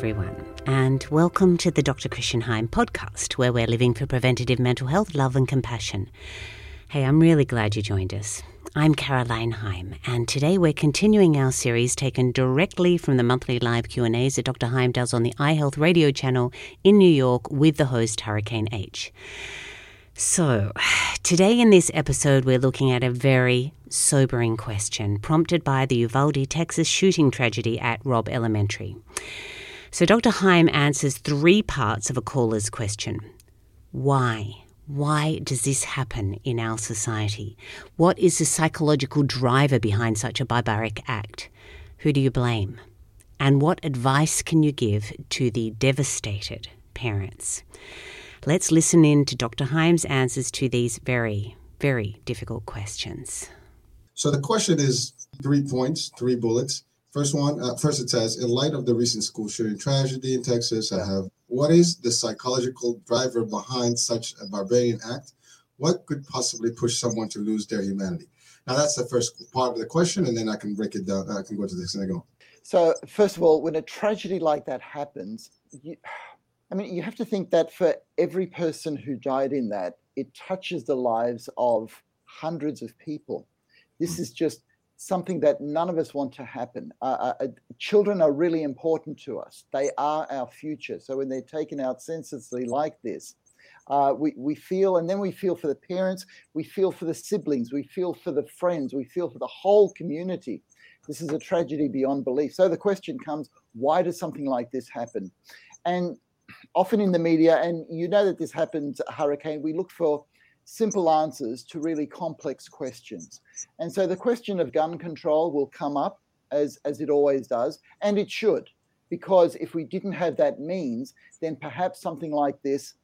everyone, and welcome to the Dr. Christian Heim podcast, where we're living for preventative mental health, love, and compassion. Hey, I'm really glad you joined us. I'm Caroline Heim, and today we're continuing our series taken directly from the monthly live Q&As that Dr. Heim does on the iHealth radio channel in New York with the host Hurricane H. So, today in this episode, we're looking at a very sobering question prompted by the Uvalde, Texas shooting tragedy at Robb Elementary. So, Dr. Heim answers three parts of a caller's question Why? Why does this happen in our society? What is the psychological driver behind such a barbaric act? Who do you blame? And what advice can you give to the devastated parents? Let's listen in to Dr. Heim's answers to these very, very difficult questions. So the question is three points, three bullets. First one, uh, first it says, in light of the recent school shooting tragedy in Texas, I have what is the psychological driver behind such a barbarian act? What could possibly push someone to lose their humanity? Now, that's the first part of the question, and then I can break it down. I can go to the second So, first of all, when a tragedy like that happens, you, I mean, you have to think that for every person who died in that, it touches the lives of hundreds of people. This hmm. is just something that none of us want to happen. Uh, uh, uh, children are really important to us. They are our future. So when they're taken out senselessly like this, uh, we, we feel, and then we feel for the parents, we feel for the siblings, we feel for the friends, we feel for the whole community. This is a tragedy beyond belief. So the question comes why does something like this happen? And often in the media, and you know that this happens, Hurricane, we look for simple answers to really complex questions. And so the question of gun control will come up as, as it always does, and it should, because if we didn't have that means, then perhaps something like this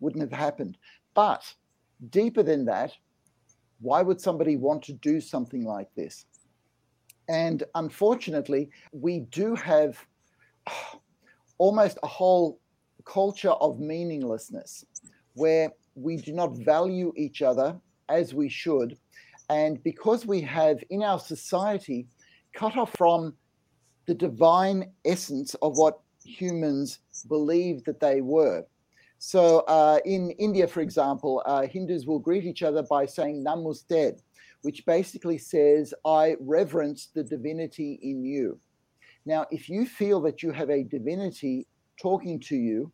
wouldn't have happened. But deeper than that, why would somebody want to do something like this? And unfortunately, we do have almost a whole culture of meaninglessness where we do not value each other as we should. And because we have in our society cut off from the divine essence of what humans believed that they were. So uh, in India, for example, uh, Hindus will greet each other by saying Namaste, which basically says, I reverence the divinity in you. Now, if you feel that you have a divinity talking to you,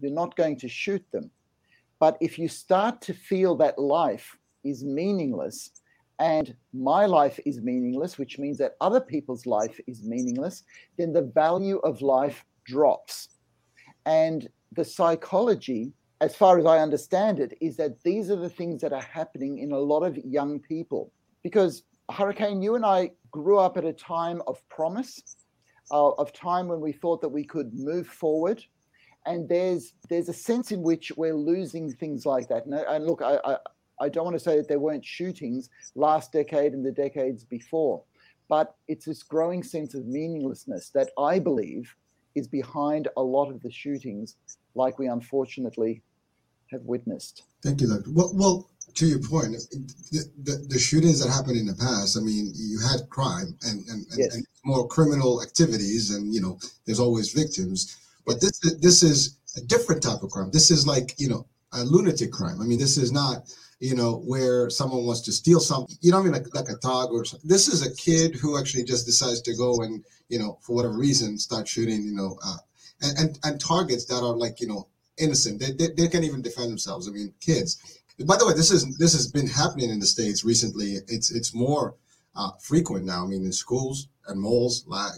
you're not going to shoot them. But if you start to feel that life is meaningless and my life is meaningless, which means that other people's life is meaningless, then the value of life drops. And the psychology, as far as I understand it, is that these are the things that are happening in a lot of young people. Because, Hurricane, you and I grew up at a time of promise, uh, of time when we thought that we could move forward and there's there's a sense in which we're losing things like that. And, and look, I, I, I don't want to say that there weren't shootings last decade and the decades before, but it's this growing sense of meaninglessness that I believe is behind a lot of the shootings, like we unfortunately have witnessed. Thank you, Doctor. Well, well to your point, the, the, the, shootings that happened in the past, I mean, you had crime and, and, yes. and more criminal activities, and, you know, there's always victims but this is this is a different type of crime. This is like you know a lunatic crime. I mean, this is not you know where someone wants to steal something. You know, I mean, like like a dog or something. This is a kid who actually just decides to go and you know for whatever reason start shooting. You know, uh, and, and and targets that are like you know innocent. They, they they can't even defend themselves. I mean, kids. By the way, this is this has been happening in the states recently. It's it's more uh, frequent now. I mean, in schools and malls. Uh,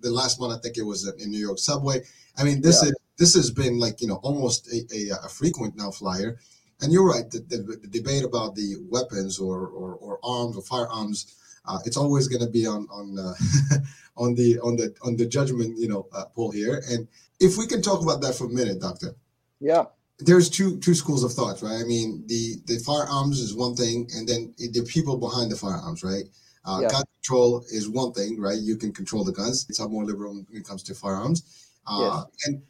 the last one, I think it was in New York subway. I mean, this yeah. is this has been like you know almost a, a, a frequent now flyer. And you're right. The, the, the debate about the weapons or, or, or arms or firearms, uh, it's always going to be on on uh, on the on the on the judgment you know uh, poll here. And if we can talk about that for a minute, Doctor. Yeah. There's two two schools of thought, right? I mean, the the firearms is one thing, and then the people behind the firearms, right? Uh, yeah. Gun control is one thing, right? You can control the guns. It's a more liberal when it comes to firearms. Uh, yes. And,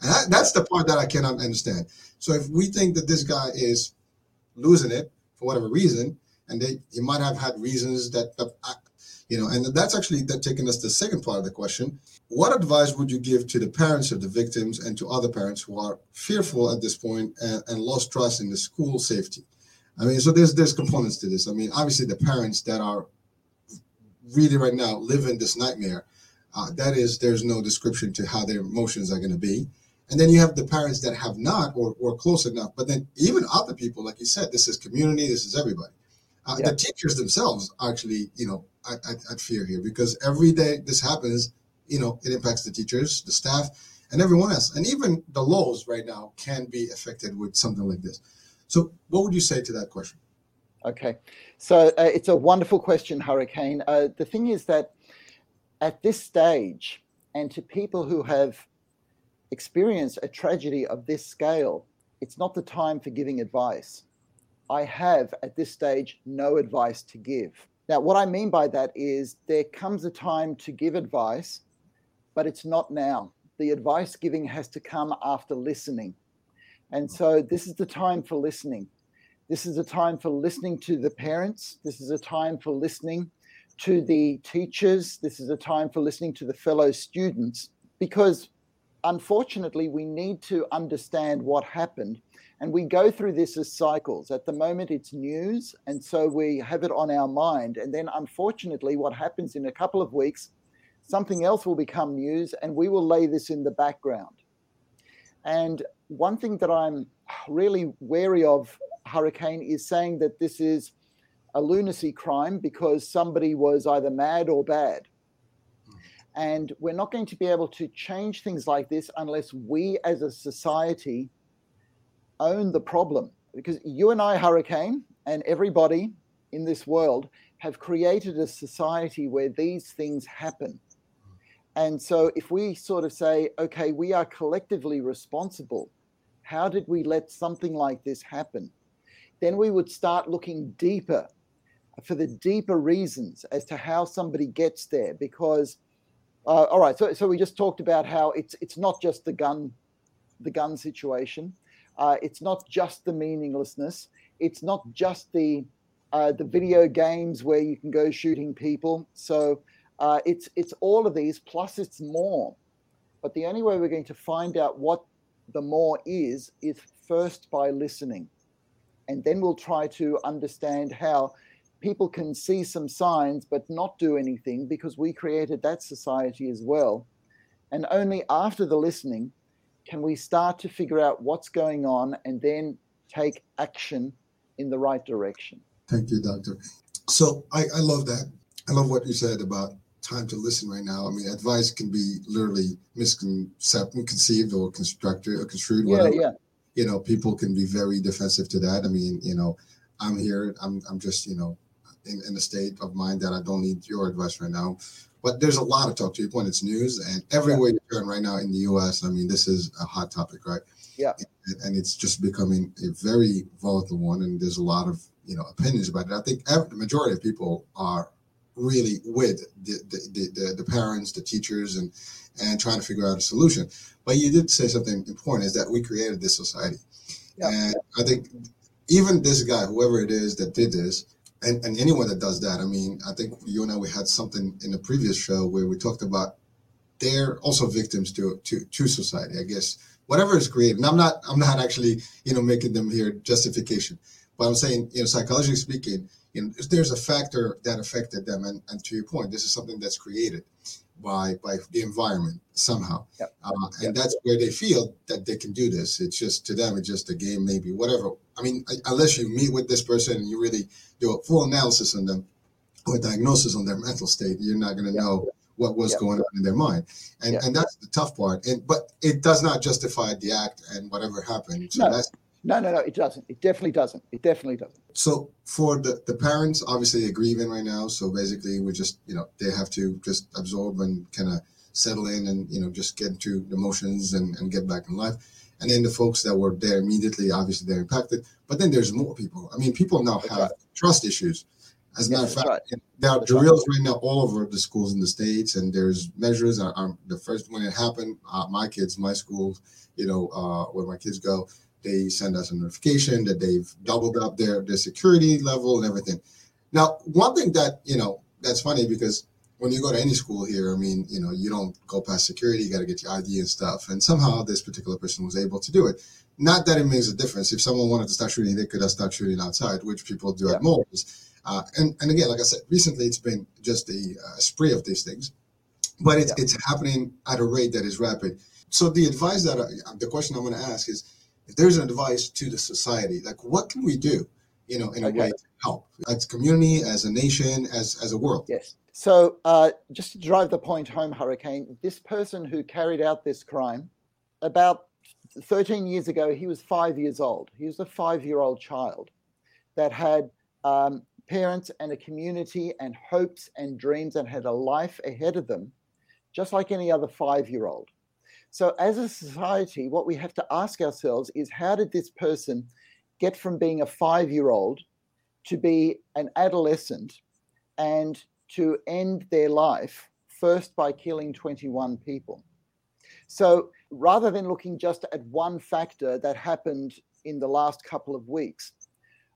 and that, that's the part that I cannot understand. So if we think that this guy is losing it for whatever reason, and they he might have had reasons that, you know and that's actually that taking us to the second part of the question. What advice would you give to the parents of the victims and to other parents who are fearful at this point and, and lost trust in the school safety? I mean so there's there's components to this. I mean obviously the parents that are really right now living this nightmare uh, that is there's no description to how their emotions are going to be. And then you have the parents that have not or, or close enough but then even other people like you said this is community this is everybody. Uh, the teachers themselves actually you know I, I, I fear here because every day this happens you know it impacts the teachers the staff and everyone else. And even the laws right now can be affected with something like this. So what would you say to that question? Okay. So uh, it's a wonderful question hurricane. Uh, the thing is that at this stage and to people who have experienced a tragedy of this scale it's not the time for giving advice. I have at this stage no advice to give now what i mean by that is there comes a time to give advice but it's not now. The advice giving has to come after listening. And so this is the time for listening. This is a time for listening to the parents. This is a time for listening to the teachers. This is a time for listening to the fellow students because unfortunately we need to understand what happened and we go through this as cycles at the moment it's news and so we have it on our mind and then unfortunately what happens in a couple of weeks something else will become news and we will lay this in the background. And one thing that I'm really wary of, Hurricane, is saying that this is a lunacy crime because somebody was either mad or bad. Mm. And we're not going to be able to change things like this unless we as a society own the problem. Because you and I, Hurricane, and everybody in this world have created a society where these things happen. And so if we sort of say, okay, we are collectively responsible, how did we let something like this happen? Then we would start looking deeper for the deeper reasons as to how somebody gets there. Because, uh, all right, so, so we just talked about how it's it's not just the gun, the gun situation. Uh, it's not just the meaninglessness. It's not just the uh, the video games where you can go shooting people. So uh, it's it's all of these plus it's more. But the only way we're going to find out what the more is is first by listening, and then we'll try to understand how people can see some signs but not do anything because we created that society as well. And only after the listening can we start to figure out what's going on and then take action in the right direction. Thank you, Doctor. So I, I love that. I love what you said about time to listen right now. I mean, advice can be literally misconceived or constructed or construed. Yeah, yeah. You know, people can be very defensive to that. I mean, you know, I'm here. I'm I'm just you know, in, in a state of mind that I don't need your advice right now. But there's a lot of talk to your point. It's news, and everywhere yeah. you turn right now in the U.S. I mean, this is a hot topic, right? Yeah. And, and it's just becoming a very volatile one, and there's a lot of you know opinions about it. I think every, the majority of people are really with the, the, the, the, parents, the teachers, and and trying to figure out a solution. But you did say something important is that we created this society. Yeah. And I think even this guy, whoever it is that did this, and, and anyone that does that, I mean, I think you and I, we had something in the previous show where we talked about they're also victims to, to, to society, I guess. Whatever is created, and I'm not, I'm not actually, you know, making them here justification, but I'm saying, you know, psychologically speaking, you know, there's a factor that affected them. And, and to your point, this is something that's created by by the environment somehow, yep. Uh, and yep. that's where they feel that they can do this. It's just to them, it's just a game, maybe whatever. I mean, unless you meet with this person and you really do a full analysis on them or diagnosis on their mental state, you're not going to yep. know what was going on in their mind, and and that's the tough part. And but it does not justify the act and whatever happened. So no. that's no, no, no, it doesn't. It definitely doesn't. It definitely doesn't. So for the, the parents, obviously they're grieving right now. So basically we just, you know, they have to just absorb and kind of settle in and, you know, just get into the emotions and, and get back in life. And then the folks that were there immediately, obviously they're impacted. But then there's more people. I mean, people now have right. trust issues. As a matter of fact, right. there are drills right. right. now all over the schools in the states, and there's measures. Um, the first when it happened, uh, my kids, my school, you know, uh, where my kids go, they send us a notification that they've doubled up their, their security level and everything. Now, one thing that, you know, that's funny because when you go to any school here, I mean, you know, you don't go past security, you got to get your ID and stuff. And somehow this particular person was able to do it. Not that it makes a difference. If someone wanted to start shooting, they could have started shooting outside, which people do yeah. at malls. Uh, and, and again, like I said, recently it's been just a uh, spree of these things, but it's, yeah. it's happening at a rate that is rapid. So the advice that I, the question I'm going to ask is, if there's an advice to the society, like what can we do, you know, in a way to help as community, as a nation, as as a world? Yes. So uh, just to drive the point home, Hurricane, this person who carried out this crime, about 13 years ago, he was five years old. He was a five-year-old child that had um, parents and a community and hopes and dreams and had a life ahead of them, just like any other five-year-old. So, as a society, what we have to ask ourselves is how did this person get from being a five year old to be an adolescent and to end their life first by killing 21 people? So, rather than looking just at one factor that happened in the last couple of weeks,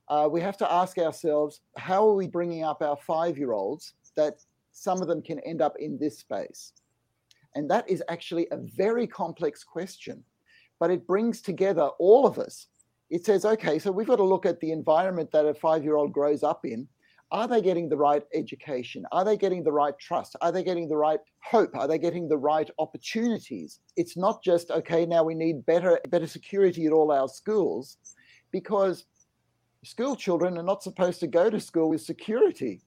uh, we have to ask ourselves how are we bringing up our five year olds that some of them can end up in this space? And that is actually a very complex question, but it brings together all of us. It says, okay, so we've got to look at the environment that a five year old grows up in. Are they getting the right education? Are they getting the right trust? Are they getting the right hope? Are they getting the right opportunities? It's not just, okay, now we need better, better security at all our schools because school children are not supposed to go to school with security.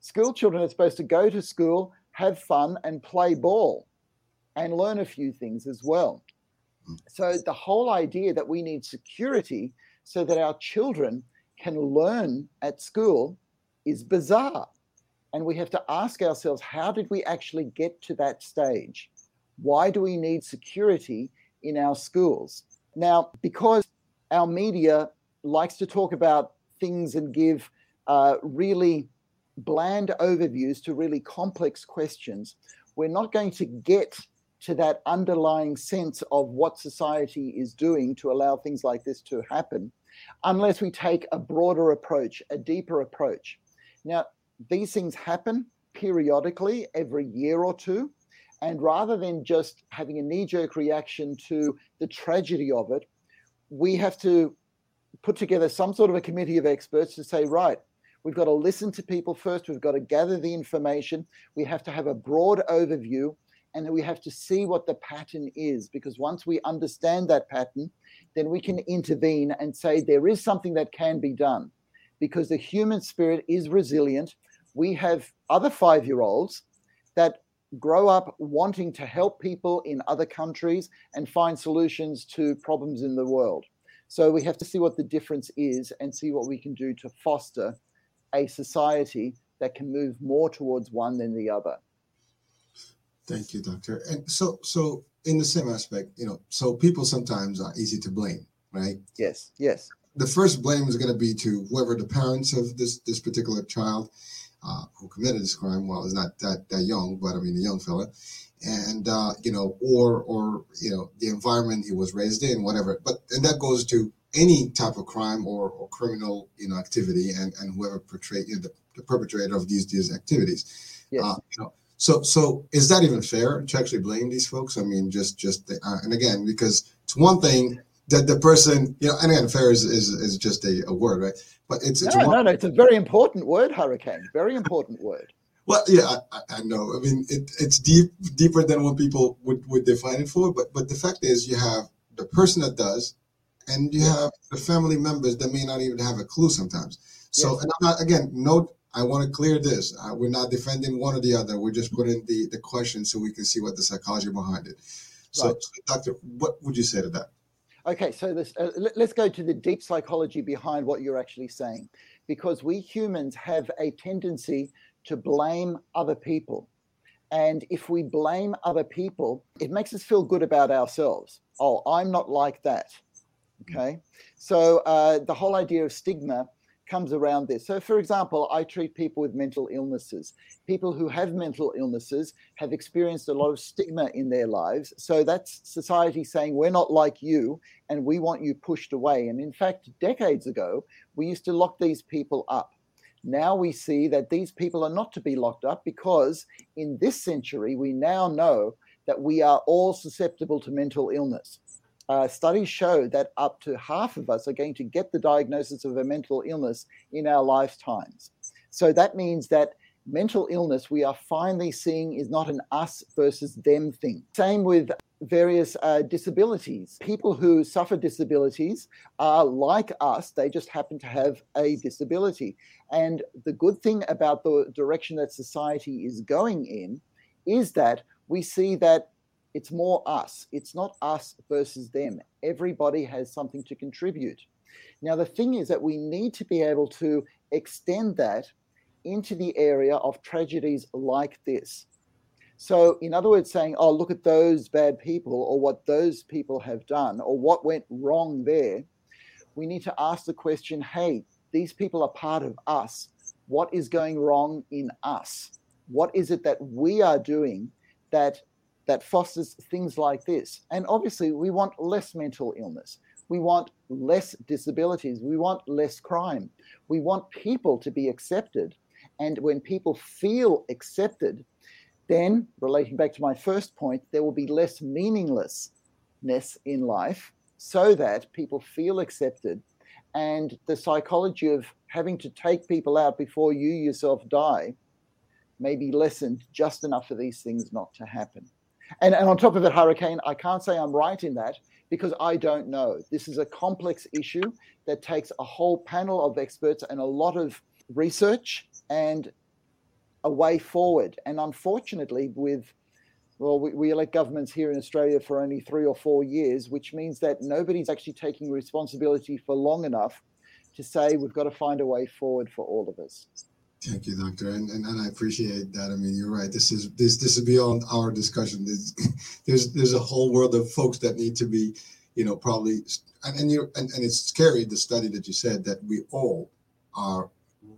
School children are supposed to go to school, have fun, and play ball and learn a few things as well. Hmm. So, the whole idea that we need security so that our children can learn at school is bizarre. And we have to ask ourselves how did we actually get to that stage? Why do we need security in our schools? Now, because our media likes to talk about things and give uh, really bland overviews to really complex questions, we're not going to get to that underlying sense of what society is doing to allow things like this to happen, unless we take a broader approach, a deeper approach. Now, these things happen periodically every year or two. And rather than just having a knee jerk reaction to the tragedy of it, we have to put together some sort of a committee of experts to say, right, we've got to listen to people first, we've got to gather the information, we have to have a broad overview, and we have to see what the pattern is because once we understand that pattern then we can intervene and say there is something that can be done because the human spirit is resilient we have other 5 year olds that grow up wanting to help people in other countries and find solutions to problems in the world so we have to see what the difference is and see what we can do to foster a society that can move more towards one than the other Thank you, doctor. And so, so in the same aspect, you know, so people sometimes are easy to blame, right? Yes, yes. The first blame is going to be to whoever the parents of this this particular child uh, who committed this crime. Well, it's not that that young, but I mean, a young fella, and uh, you know, or or you know, the environment he was raised in, whatever. But and that goes to any type of crime or, or criminal, you know, activity, and and whoever portrayed you know, the, the perpetrator of these these activities. Yes. Uh, you know, so, so is that even fair to actually blame these folks? I mean, just, just, the, uh, and again, because it's one thing that the person, you know, and again, fair is is, is just a, a word, right? But it's, it's no, one, no, no, it's a very important word, hurricane. Very important word. Well, yeah, I, I know. I mean, it, it's deep, deeper than what people would, would define it for. But, but the fact is, you have the person that does, and you have the family members that may not even have a clue sometimes. So, yes. and I'm not again, Note, I want to clear this. Uh, we're not defending one or the other. We're just putting the, the question so we can see what the psychology behind it. So, right. Doctor, what would you say to that? Okay, so this, uh, let's go to the deep psychology behind what you're actually saying. Because we humans have a tendency to blame other people. And if we blame other people, it makes us feel good about ourselves. Oh, I'm not like that. Okay. So uh, the whole idea of stigma comes around this. So, for example, I treat people with mental illnesses. People who have mental illnesses have experienced a lot of stigma in their lives. So, that's society saying, we're not like you and we want you pushed away. And in fact, decades ago, we used to lock these people up. Now we see that these people are not to be locked up because in this century, we now know that we are all susceptible to mental illness. Uh, studies show that up to half of us are going to get the diagnosis of a mental illness in our lifetimes. So that means that mental illness we are finally seeing is not an us versus them thing. Same with various uh, disabilities. People who suffer disabilities are like us, they just happen to have a disability. And the good thing about the direction that society is going in is that we see that it's more us. It's not us versus them. Everybody has something to contribute. Now, the thing is that we need to be able to extend that into the area of tragedies like this. So, in other words, saying, oh, look at those bad people or what those people have done or what went wrong there, we need to ask the question hey, these people are part of us. What is going wrong in us? What is it that we are doing that that fosters things like this? And obviously, we want less mental illness. We want less disabilities. We want less crime. We want people to be accepted. And when people feel accepted, then, relating back to my first point, there will be less meaninglessness in life so that people feel accepted. And the psychology of having to take people out before you yourself die may be lessened just enough for these things not to happen. And, and on top of it, Hurricane, I can't say I'm right in that because I don't know. This is a complex issue that takes a whole panel of experts and a lot of research and a way forward. And unfortunately, with well, we, we, elect governments here in Australia for only three or four years, which means that nobody's actually taking responsibility for long enough to say we've got to find a way forward for all of us. Thank you, Doctor, and, and, and I appreciate that. I mean, you're right. This is this this is beyond our discussion. There's there's, there's a whole world of folks that need to be, you know, probably and and you and, and it's scary the study that you said that we all are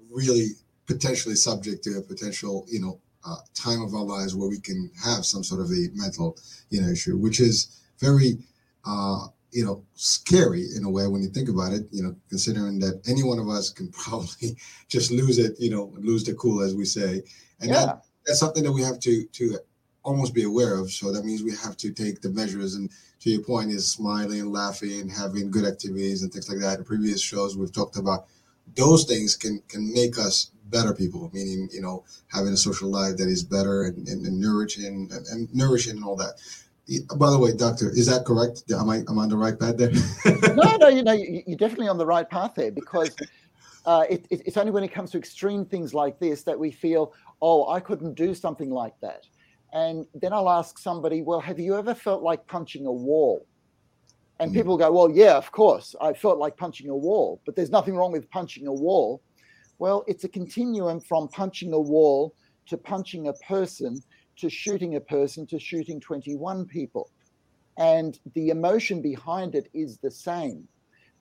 really potentially subject to a potential, you know, uh, time of our lives where we can have some sort of a mental, you know, issue, which is very, uh, you know, scary in a way when you think about it. You know, considering that any one of us can probably just lose it, you know, lose the cool, as we say, and yeah. that, that's something that we have to to almost be aware of. So that means we have to take the measures. And to your point, is smiling, laughing, having good activities and things like that. In previous shows, we've talked about those things can can make us better people, meaning you know having a social life that is better and, and, and nourishing and, and, nourishing and all that. By the way, doctor, is that correct? Am I am I on the right path there? no, no, you know you're definitely on the right path there because uh, it, it, it's only when it comes to extreme things like this that we feel, oh, I couldn't do something like that. And then I'll ask somebody, well, have you ever felt like punching a wall? And mm. people go, well, yeah, of course, I felt like punching a wall, but there's nothing wrong with punching a wall well, it's a continuum from punching a wall to punching a person to shooting a person to shooting 21 people. And the emotion behind it is the same.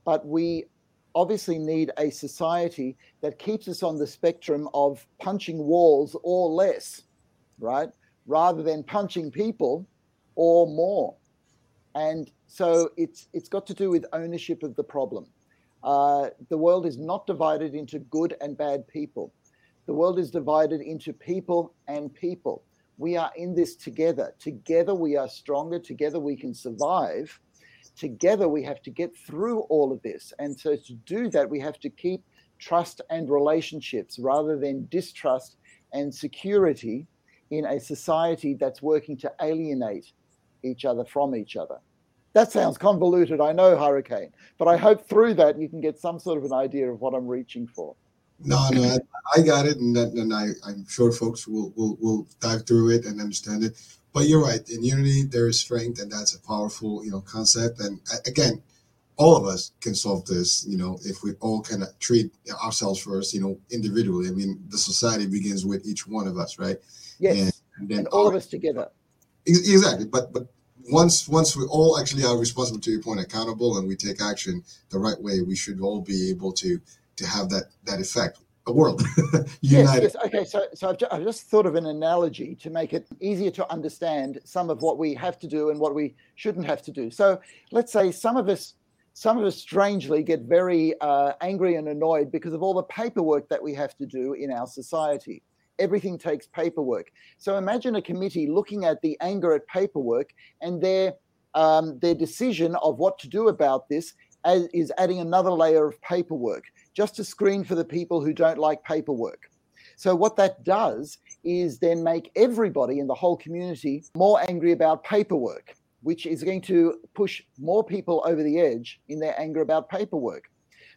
But we obviously need a society that keeps us on the spectrum of punching walls or less, right? Rather than punching people or more. And so it's it's got to do with ownership of the problem. Uh, the world is not divided into good and bad people. The world is divided into people and people. We are in this together. Together we are stronger. Together we can survive. Together we have to get through all of this. And so to do that, we have to keep trust and relationships rather than distrust and security in a society that's working to alienate each other from each other. That sounds convoluted, I know, Hurricane, but I hope through that you can get some sort of an idea of what I'm reaching for. No, no, I, I got it, and, and I, I'm sure folks will, will will dive through it and understand it. But you're right. In unity, there is strength, and that's a powerful, you know, concept. And again, all of us can solve this, you know, if we all kind of treat ourselves first, you know, individually. I mean, the society begins with each one of us, right? Yes, and, and then and all our, of us together. Exactly, but but once once we all actually are responsible to your point accountable and we take action the right way we should all be able to to have that that effect a world united yes, yes. okay so so I've, ju- I've just thought of an analogy to make it easier to understand some of what we have to do and what we shouldn't have to do so let's say some of us some of us strangely get very uh, angry and annoyed because of all the paperwork that we have to do in our society. Everything takes paperwork. So imagine a committee looking at the anger at paperwork and their um, their decision of what to do about this as, is adding another layer of paperwork just a screen for the people who don't like paperwork. So what that does is then make everybody in the whole community more angry about paperwork which is going to push more people over the edge in their anger about paperwork.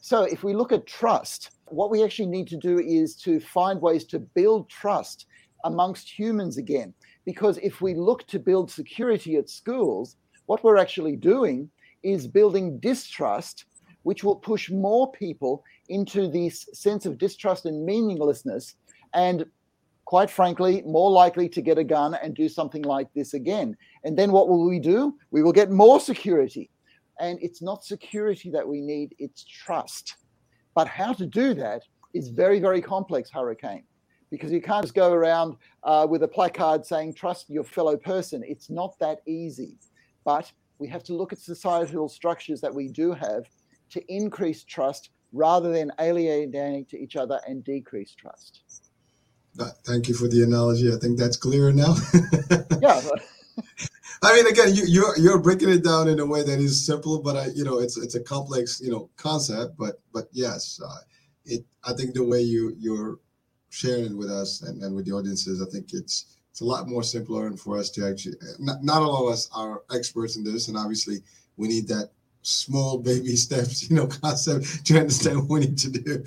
So, if we look at trust, what we actually need to do is to find ways to build trust amongst humans again. Because if we look to build security at schools, what we're actually doing is building distrust, which will push more people into this sense of distrust and meaninglessness and quite frankly, more likely to get a gun and do something like this again. And then what will we do? We will get more security. And it's not security that we need, it's trust. But how to do that is very, very complex, Hurricane, because you can't just go around uh, with a placard saying, trust your fellow person. It's not that easy. But we have to look at societal structures that we do have to increase trust rather than alienating to each other and decrease trust. Thank you for the analogy. I think that's clear now. yeah. I mean, again, you, you're you're breaking it down in a way that is simple, but I, you know, it's it's a complex, you know, concept. But but yes, uh, it. I think the way you you're sharing it with us and, and with the audiences, I think it's it's a lot more simpler and for us to actually not, not all of us are experts in this, and obviously we need that small baby steps, you know, concept to understand what we need to do.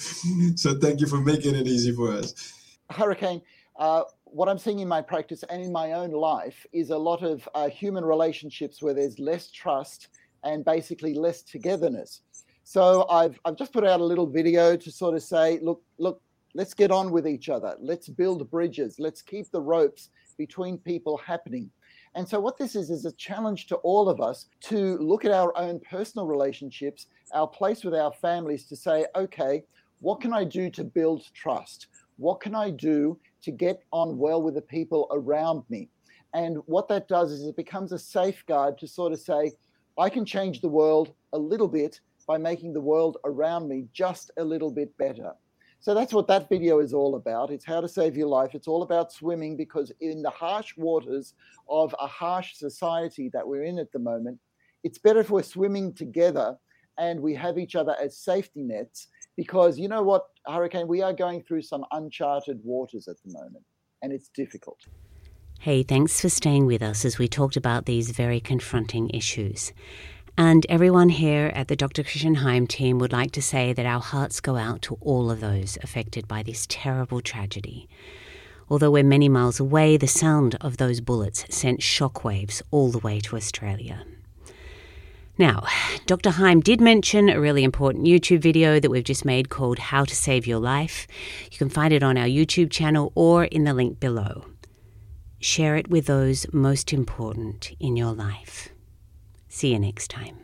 So thank you for making it easy for us. Hurricane, uh, what I'm seeing in my practice and in my own life is a lot of uh, human relationships where there's less trust and basically less togetherness. So I've I've just put out a little video to sort of say, look, look, let's get on with each other. Let's build bridges. Let's keep the ropes between people happening. And so what this is is a challenge to all of us to look at our own personal relationships, our place with our families to say, okay, what can I do to build trust? What can I do to get on well with the people around me? And what that does is it becomes a safeguard to sort of say, I can change the world a little bit by making the world around me just a little bit better. So that's what that video is all about. It's how to save your life. It's all about swimming because in the harsh waters of a harsh society that we're in at the moment, it's better if we're swimming together and we have each other as safety nets because you know what, Hurricane, we are going through some uncharted waters at the moment, and it's difficult. Hey, thanks for staying with us as we talked about these very confronting issues. And everyone here at the Dr. Christian Heim team would like to say that our hearts go out to all of those affected by this terrible tragedy. Although we're many miles away, the sound of those bullets sent shockwaves all the way to Australia. Now, Dr. Heim did mention a really important YouTube video that we've just made called How to Save Your Life. You can find it on our YouTube channel or in the link below. Share it with those most important in your life. See you next time.